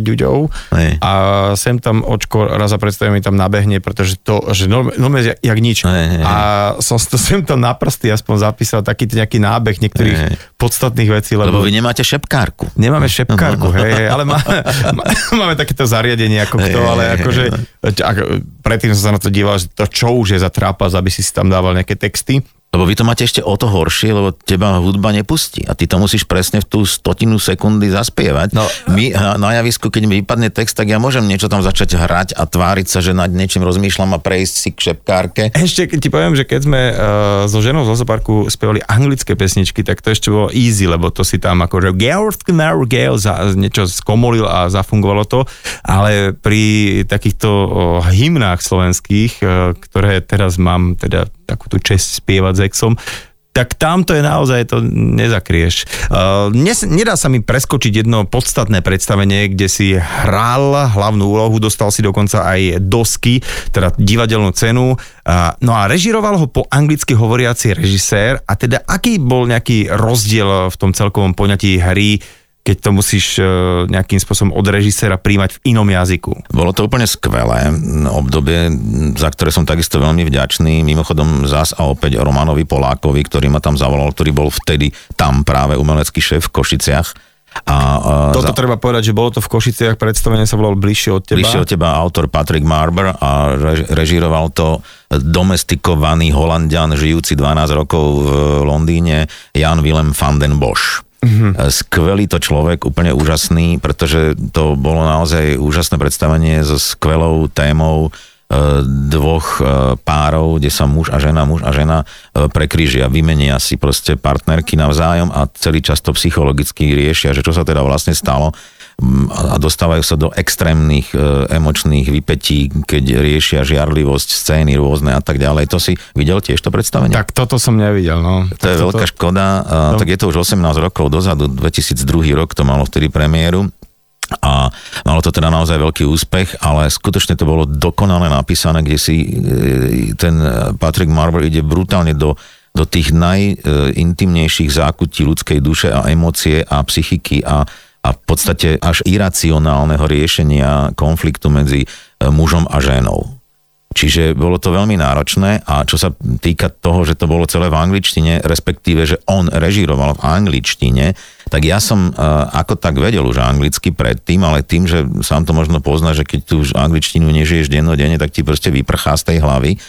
ďuďov Hej. a sem tam očko raz za predstavím mi tam nabehne, pretože to, že normálne, normálne jak, jak nič. Hej, hej, A som to sem tam na prsty aspoň zapísal taký nejaký nábeh niektorých Hej. podstatných vecí, Lebo lebo, vy nemáte šepkárku. nemáme šepkárku, hej, hej, ale má, má, máme takéto zariadenie ako Hej, kto, ale hej, akože ak, predtým som sa na to díval, že to čo už je za trápas, aby si si tam dával nejaké texty. Lebo vy to máte ešte o to horšie, lebo teba hudba nepustí. A ty to musíš presne v tú stotinu sekundy zaspievať. No. My na javisku, keď mi vypadne text, tak ja môžem niečo tam začať hrať a tváriť sa, že nad niečím rozmýšľam a prejsť si k šepkárke. Ešte ti poviem, že keď sme uh, so ženou z Lozoparku spievali anglické pesničky, tak to ešte bolo easy, lebo to si tam Gale, Gale, za, niečo skomolil a zafungovalo to, ale pri takýchto uh, hymnách slovenských, uh, ktoré teraz mám teda takú tú čest spievať s exom, tak tamto je naozaj, to nezakrieš. Uh, nes, nedá sa mi preskočiť jedno podstatné predstavenie, kde si hral hlavnú úlohu, dostal si dokonca aj dosky, teda divadelnú cenu. Uh, no a režiroval ho po anglicky hovoriaci režisér a teda aký bol nejaký rozdiel v tom celkovom poňatí hry, keď to musíš uh, nejakým spôsobom od režiséra príjmať v inom jazyku. Bolo to úplne skvelé obdobie, za ktoré som takisto veľmi vďačný. Mimochodom zás a opäť Romanovi Polákovi, ktorý ma tam zavolal, ktorý bol vtedy tam práve umelecký šéf v Košiciach. A, a Toto treba povedať, že bolo to v Košiciach, predstavenie sa volalo Bližšie od teba. Prišiel od teba autor Patrick Marber a rež- režíroval to domestikovaný holandian, žijúci 12 rokov v Londýne, Jan Willem van den Bosch. Mm-hmm. Skvelý to človek, úplne úžasný, pretože to bolo naozaj úžasné predstavenie so skvelou témou e, dvoch e, párov, kde sa muž a žena, muž a žena e, prekrížia, vymenia si proste partnerky navzájom a celý čas to psychologicky riešia, že čo sa teda vlastne stalo a dostávajú sa do extrémnych e, emočných vypetí, keď riešia žiarlivosť, scény rôzne a tak ďalej. To si videl tiež to predstavenie? Tak toto som nevidel, no. To je toto... veľká škoda, No. tak je to už 18 rokov dozadu, 2002 rok to malo vtedy premiéru a malo to teda naozaj veľký úspech, ale skutočne to bolo dokonale napísané, kde si e, ten Patrick Marber ide brutálne do do tých najintimnejších zákutí ľudskej duše a emócie a psychiky a, a v podstate až iracionálneho riešenia konfliktu medzi e, mužom a ženou. Čiže bolo to veľmi náročné a čo sa týka toho, že to bolo celé v angličtine, respektíve, že on režíroval v angličtine, tak ja som uh, ako tak vedel už anglicky predtým, ale tým, že sám to možno pozná, že keď tu už angličtinu nežiješ dennodenne, tak ti proste vyprchá z tej hlavy.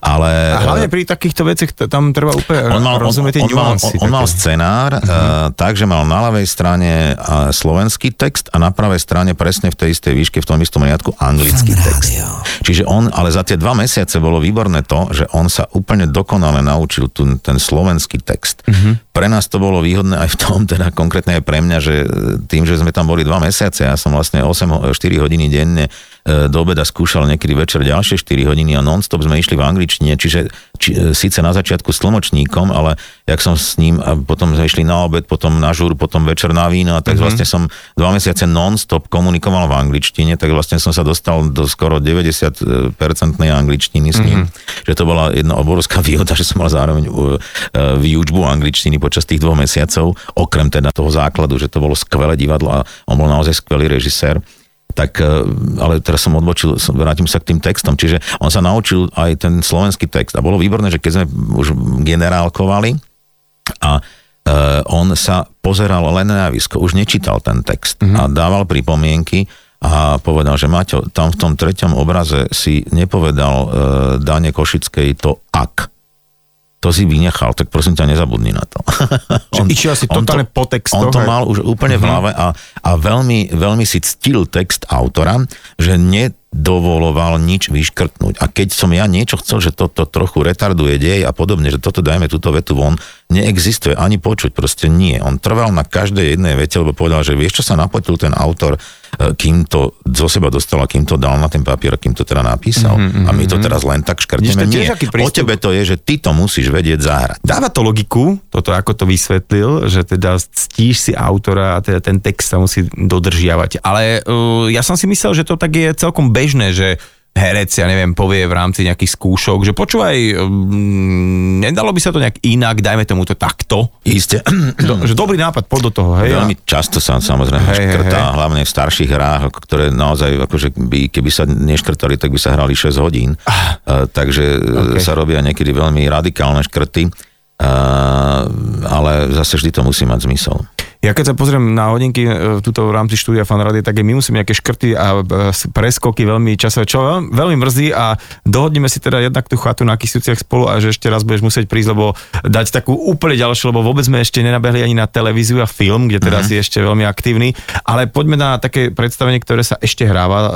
Ale, A hlavne pri takýchto veciach tam treba úplne on mal, rozumieť tie on, on, nuancy. on, on mal scenár, uh-huh. uh, tak, že mal na ľavej strane uh, slovenský text a na pravej strane presne v tej istej výške, v tom istom riadku anglický text. Čiže on, ale za tie dva mesiace bolo výborné to, že on sa úplne dokonale naučil tu, ten slovenský text. Uh-huh. Pre nás to bolo výhodné aj v tom, teda konkrétne aj pre mňa, že tým, že sme tam boli dva mesiace, ja som vlastne 8, ho- 4 hodiny denne do obeda skúšal niekedy večer ďalšie 4 hodiny a non-stop sme išli v angličtine, čiže či, e, síce na začiatku s tlmočníkom, ale jak som s ním a potom sme išli na obed, potom na žúr, potom večer na víno a tak mm-hmm. vlastne som dva mesiace non-stop komunikoval v angličtine, tak vlastne som sa dostal do skoro 90-percentnej angličtiny s ním. Mm-hmm. Že to bola jedna obrovská výhoda, že som mal zároveň uh, výučbu angličtiny počas tých dvoch mesiacov, okrem teda toho základu, že to bolo skvelé divadlo a on bol naozaj skvelý režisér tak, e, ale teraz som odbočil, vrátim sa k tým textom, čiže on sa naučil aj ten slovenský text. A bolo výborné, že keď sme už generálkovali a e, on sa pozeral len na javisko, už nečítal ten text mm-hmm. a dával pripomienky a povedal, že Maťo, tam v tom treťom obraze si nepovedal e, Dane Košickej to ak to si vynechal, tak prosím ťa, nezabudni na to. on, išiel si totálne po textoch. On to mal už úplne v mhm. hlave a, a veľmi, veľmi si ctil text autora, že nedovoloval nič vyškrtnúť. A keď som ja niečo chcel, že toto trochu retarduje dej a podobne, že toto dajme túto vetu von, neexistuje ani počuť, proste nie. On trval na každej jednej vete, lebo povedal, že vieš, čo sa napotil ten autor, e, kým to zo seba dostal a kým to dal na ten papier, kým to teda napísal. Mm-hmm, a my to mhm. teraz len tak škrtneme. Nie, o tebe to je, že ty to musíš vedieť zahrať. Dáva to logiku, toto ako to vysvetlil, že teda ctíš si autora a teda ten text sa musí dodržiavať. Ale uh, ja som si myslel, že to tak je celkom bežné, že herec, ja neviem, povie v rámci nejakých skúšok, že počúvaj, um, nedalo by sa to nejak inak, dajme tomu to takto. Isté. Do, že dobrý nápad, poď do toho, hej. Veľmi často sa samozrejme hej, škrtá, hej, hej. hlavne v starších hrách, ktoré naozaj, akože by, keby sa neškrtali, tak by sa hrali 6 hodín. Ah. Uh, takže okay. sa robia niekedy veľmi radikálne škrty, uh, ale zase vždy to musí mať zmysel. Ja keď sa pozriem na hodinky e, tuto v rámci štúdia fanrady, tak my musíme nejaké škrty a e, preskoky veľmi časové, čo veľmi mrzí a dohodneme si teda jednak tú chatu na Kysúciach spolu a že ešte raz budeš musieť prísť, lebo dať takú úplne ďalšiu, lebo vôbec sme ešte nenabehli ani na televíziu a film, kde teraz mm-hmm. je ešte veľmi aktívny, ale poďme na také predstavenie, ktoré sa ešte hráva. E,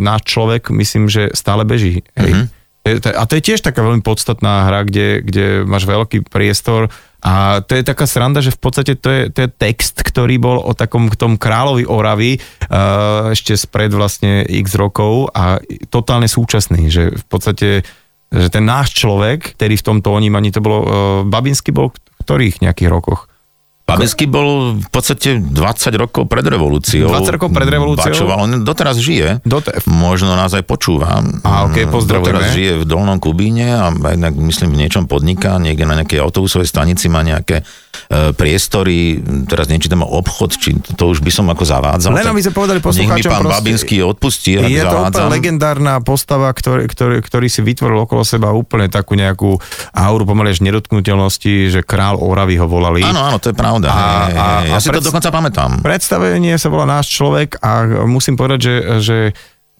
náš človek, myslím, že stále beží. Hej? Mm-hmm. A to je tiež taká veľmi podstatná hra, kde, kde máš veľký priestor a to je taká sranda, že v podstate to je, to je text, ktorý bol o takom tom kráľovi Oravy uh, ešte spred vlastne x rokov a totálne súčasný, že v podstate že ten náš človek, ktorý v tomto onímaní, to bolo, uh, Babinsky bol v ktorých nejakých rokoch? Babinský bol v podstate 20 rokov pred revolúciou. 20 rokov pred revolúciou? Bačoval, on doteraz žije. Dote... Možno nás aj počúva. A ok, pozdravujeme. Doteraz žije v Dolnom Kubíne a jednak myslím v niečom podniká, niekde na nejakej autobusovej stanici má nejaké priestory, teraz nečítam obchod, či to už by som ako zavádzal. Len aby sme povedali poslucháčom. Nech mi pán proste, Babinský odpustí, Je to úplne legendárna postava, ktorý, ktorý, ktorý si vytvoril okolo seba úplne takú nejakú auru pomaly až nedotknutelnosti, že král Oravy ho volali. Áno, áno, to je pravda. A, a, ja a si pred, to dokonca pamätám. Predstavenie sa volá Náš človek a musím povedať, že, že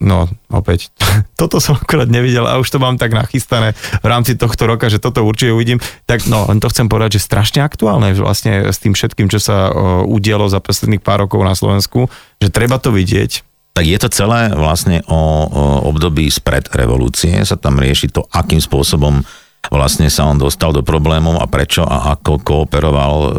No, opäť, toto som akorát nevidel a už to mám tak nachystané v rámci tohto roka, že toto určite uvidím. Tak no, len to chcem povedať, že strašne aktuálne vlastne s tým všetkým, čo sa udialo za posledných pár rokov na Slovensku, že treba to vidieť. Tak je to celé vlastne o, o období spred revolúcie, sa tam rieši to, akým spôsobom vlastne sa on dostal do problémov a prečo a ako kooperoval e,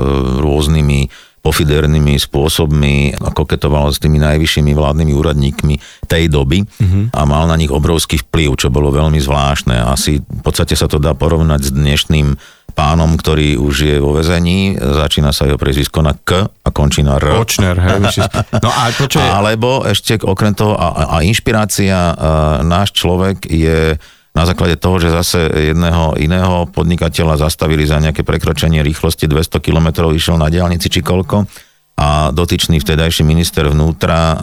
rôznymi pofidernými spôsobmi koketoval s tými najvyššími vládnymi úradníkmi tej doby mm-hmm. a mal na nich obrovský vplyv, čo bolo veľmi zvláštne. Asi v podstate sa to dá porovnať s dnešným pánom, ktorý už je vo vezení, začína sa jeho prezvisko na K a končí na R. Kočner, hej, no a je... Alebo ešte okrem toho, a, a inšpirácia, a náš človek je na základe toho, že zase jedného iného podnikateľa zastavili za nejaké prekročenie rýchlosti 200 km, išiel na diálnici či koľko a dotyčný vtedajší minister vnútra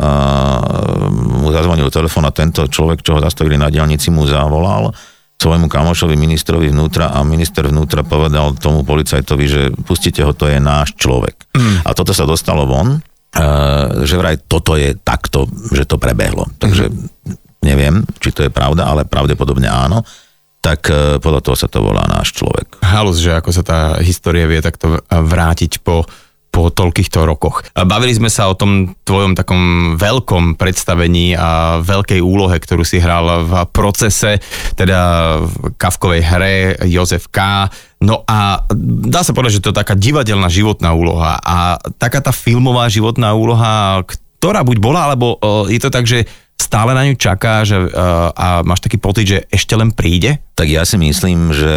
mu zazvonil telefón a tento človek, čo ho zastavili na diálnici, mu zavolal svojmu kamošovi ministrovi vnútra a minister vnútra povedal tomu policajtovi, že pustite ho, to je náš človek. Mm. A toto sa dostalo von, že vraj toto je takto, že to prebehlo. Takže mm neviem, či to je pravda, ale pravdepodobne áno, tak e, podľa toho sa to volá náš človek. Halus, že ako sa tá história vie takto vrátiť po po toľkýchto rokoch. Bavili sme sa o tom tvojom takom veľkom predstavení a veľkej úlohe, ktorú si hral v procese, teda v Kavkovej hre Jozef K. No a dá sa povedať, že to je taká divadelná životná úloha a taká tá filmová životná úloha, ktorá buď bola, alebo e, je to tak, že stále na ňu čaká že, uh, a máš taký pocit, že ešte len príde? Tak ja si myslím, že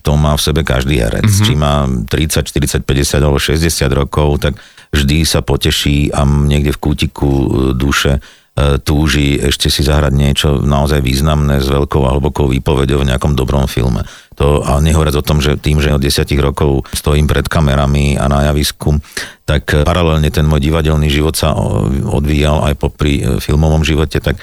to má v sebe každý herec. Mm-hmm. Či má 30, 40, 50 alebo 60 rokov, tak vždy sa poteší a niekde v kútiku e, duše E, túži ešte si zahrať niečo naozaj významné s veľkou a hlbokou výpovedou v nejakom dobrom filme. To, a nehovoriac o tom, že tým, že od desiatich rokov stojím pred kamerami a na javisku, tak paralelne ten môj divadelný život sa odvíjal aj popri e, filmovom živote, tak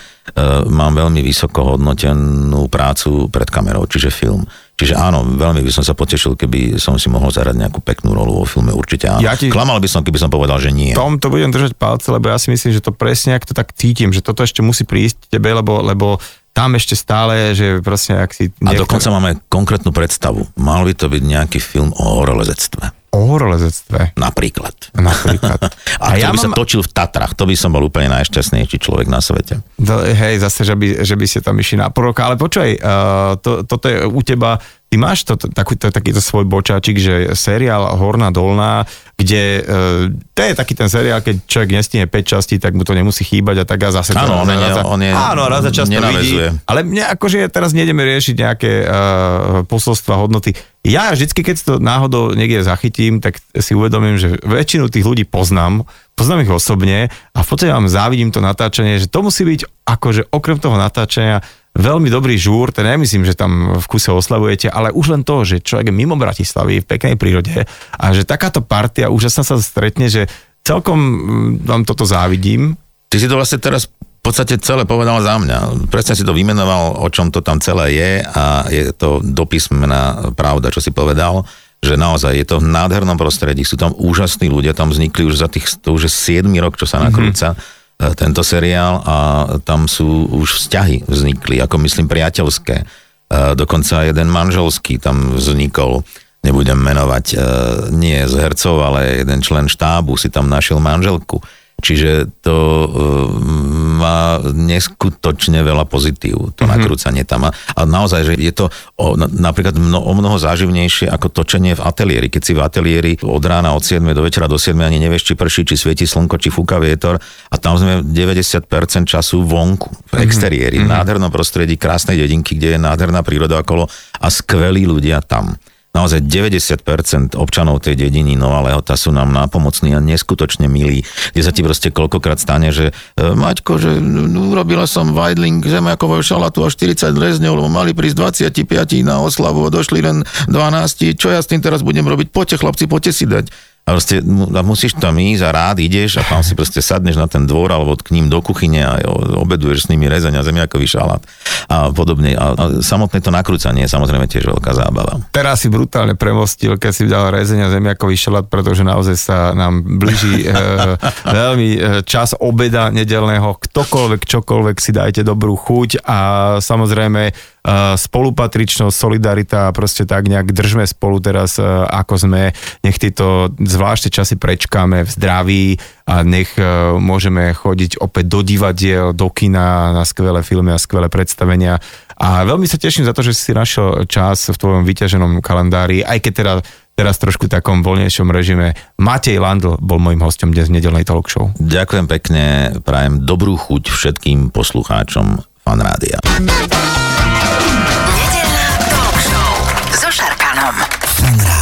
mám veľmi vysoko hodnotenú prácu pred kamerou, čiže film. Čiže áno, veľmi by som sa potešil, keby som si mohol zahrať nejakú peknú rolu vo filme, určite áno. Ja ti- Klamal by som, keby som povedal, že nie. Tom to budem držať palce, lebo ja si myslím, že to presne, ak to tak cítim, že toto ešte musí prísť tebe, lebo, lebo tam ešte stále, že proste ak si... A dokonca máme konkrétnu predstavu. Mal by to byť nejaký film o horolezectve. O horolezectve, Napríklad. napríklad. A, a ja by sa točil v Tatrach, to by som bol úplne najšťastnejší človek na svete. To, hej, zase, že by, že by ste tam išli na pol roka, ale počkaj, uh, to, toto je u teba, ty máš to, taký, to, takýto svoj bočáčik, že seriál Horná dolná, kde, uh, to je taký ten seriál, keď človek nestíne 5 častí, tak mu to nemusí chýbať a tak a zase Áno, on raz, on je- áno, raz za čas to vidí, ale mne akože teraz nejdeme riešiť nejaké uh, posolstva, hodnoty. Ja vždycky, keď to náhodou niekde zachytím, tak si uvedomím, že väčšinu tých ľudí poznám, poznám ich osobne a v podstate vám závidím to natáčanie, že to musí byť akože okrem toho natáčania veľmi dobrý žúr, to nemyslím, že tam v kuse oslavujete, ale už len to, že človek je mimo Bratislavy v peknej prírode a že takáto partia úžasná sa stretne, že celkom mm, vám toto závidím. Ty si to vlastne teraz v podstate celé povedal za mňa. Presne si to vymenoval, o čom to tam celé je a je to dopísmená pravda, čo si povedal že naozaj je to v nádhernom prostredí, sú tam úžasní ľudia, tam vznikli už za tých, to už je 7 rok, čo sa nakrúca mm-hmm. Tento seriál a tam sú už vzťahy vznikli, ako myslím priateľské. E, Dokonca jeden manželský tam vznikol, nebudem menovať, e, nie z hercov, ale jeden člen štábu si tam našiel manželku. Čiže to e, má neskutočne veľa pozitív, to mm-hmm. nakrúcanie tam. A, a naozaj, že je to o, na, napríklad mno, o mnoho záživnejšie ako točenie v ateliéri. Keď si v ateliéri od rána od 7 do večera do 7 ani nevieš, či prší, či svieti slnko, či fúka vietor a tam sme 90% času vonku, v exteriéri, mm-hmm. v nádhernom prostredí, krásnej dedinky, kde je nádherná príroda okolo a skvelí ľudia tam naozaj 90% občanov tej dediny Nová Lehota sú nám nápomocní a neskutočne milí, kde sa ti proste koľkokrát stane, že e, Maťko, že urobila som vajdling zemiakového šalatu a 40 rezňov, lebo mali prísť 25 na oslavu a došli len 12, čo ja s tým teraz budem robiť? Poďte chlapci, poďte si dať. A proste a musíš tam ísť a rád ideš a tam si proste sadneš na ten dvor alebo k ním do kuchyne a obeduješ s nimi rezeň a zemiakový šalát a podobne. A, a samotné to nakrúcanie je samozrejme tiež veľká zábava. Teraz si brutálne premostil, keď si dal rezenia zemiakový šalát, pretože naozaj sa nám blíži e, veľmi e, čas obeda nedelného. Ktokoľvek, čokoľvek si dajte dobrú chuť a samozrejme spolupatričnosť, solidarita, proste tak nejak držme spolu teraz, e, ako sme. Nech tieto zvláštne časy prečkáme v zdraví a nech e, môžeme chodiť opäť do divadiel, do kina na skvelé filmy a skvelé predstavenia. A veľmi sa teším za to, že si našiel čas v tvojom vyťaženom kalendári, aj keď teda teraz trošku takom voľnejšom režime. Matej Landl bol môjim hostom dnes v nedelnej talk show. Ďakujem pekne, prajem dobrú chuť všetkým poslucháčom Fanrádia. Sangra.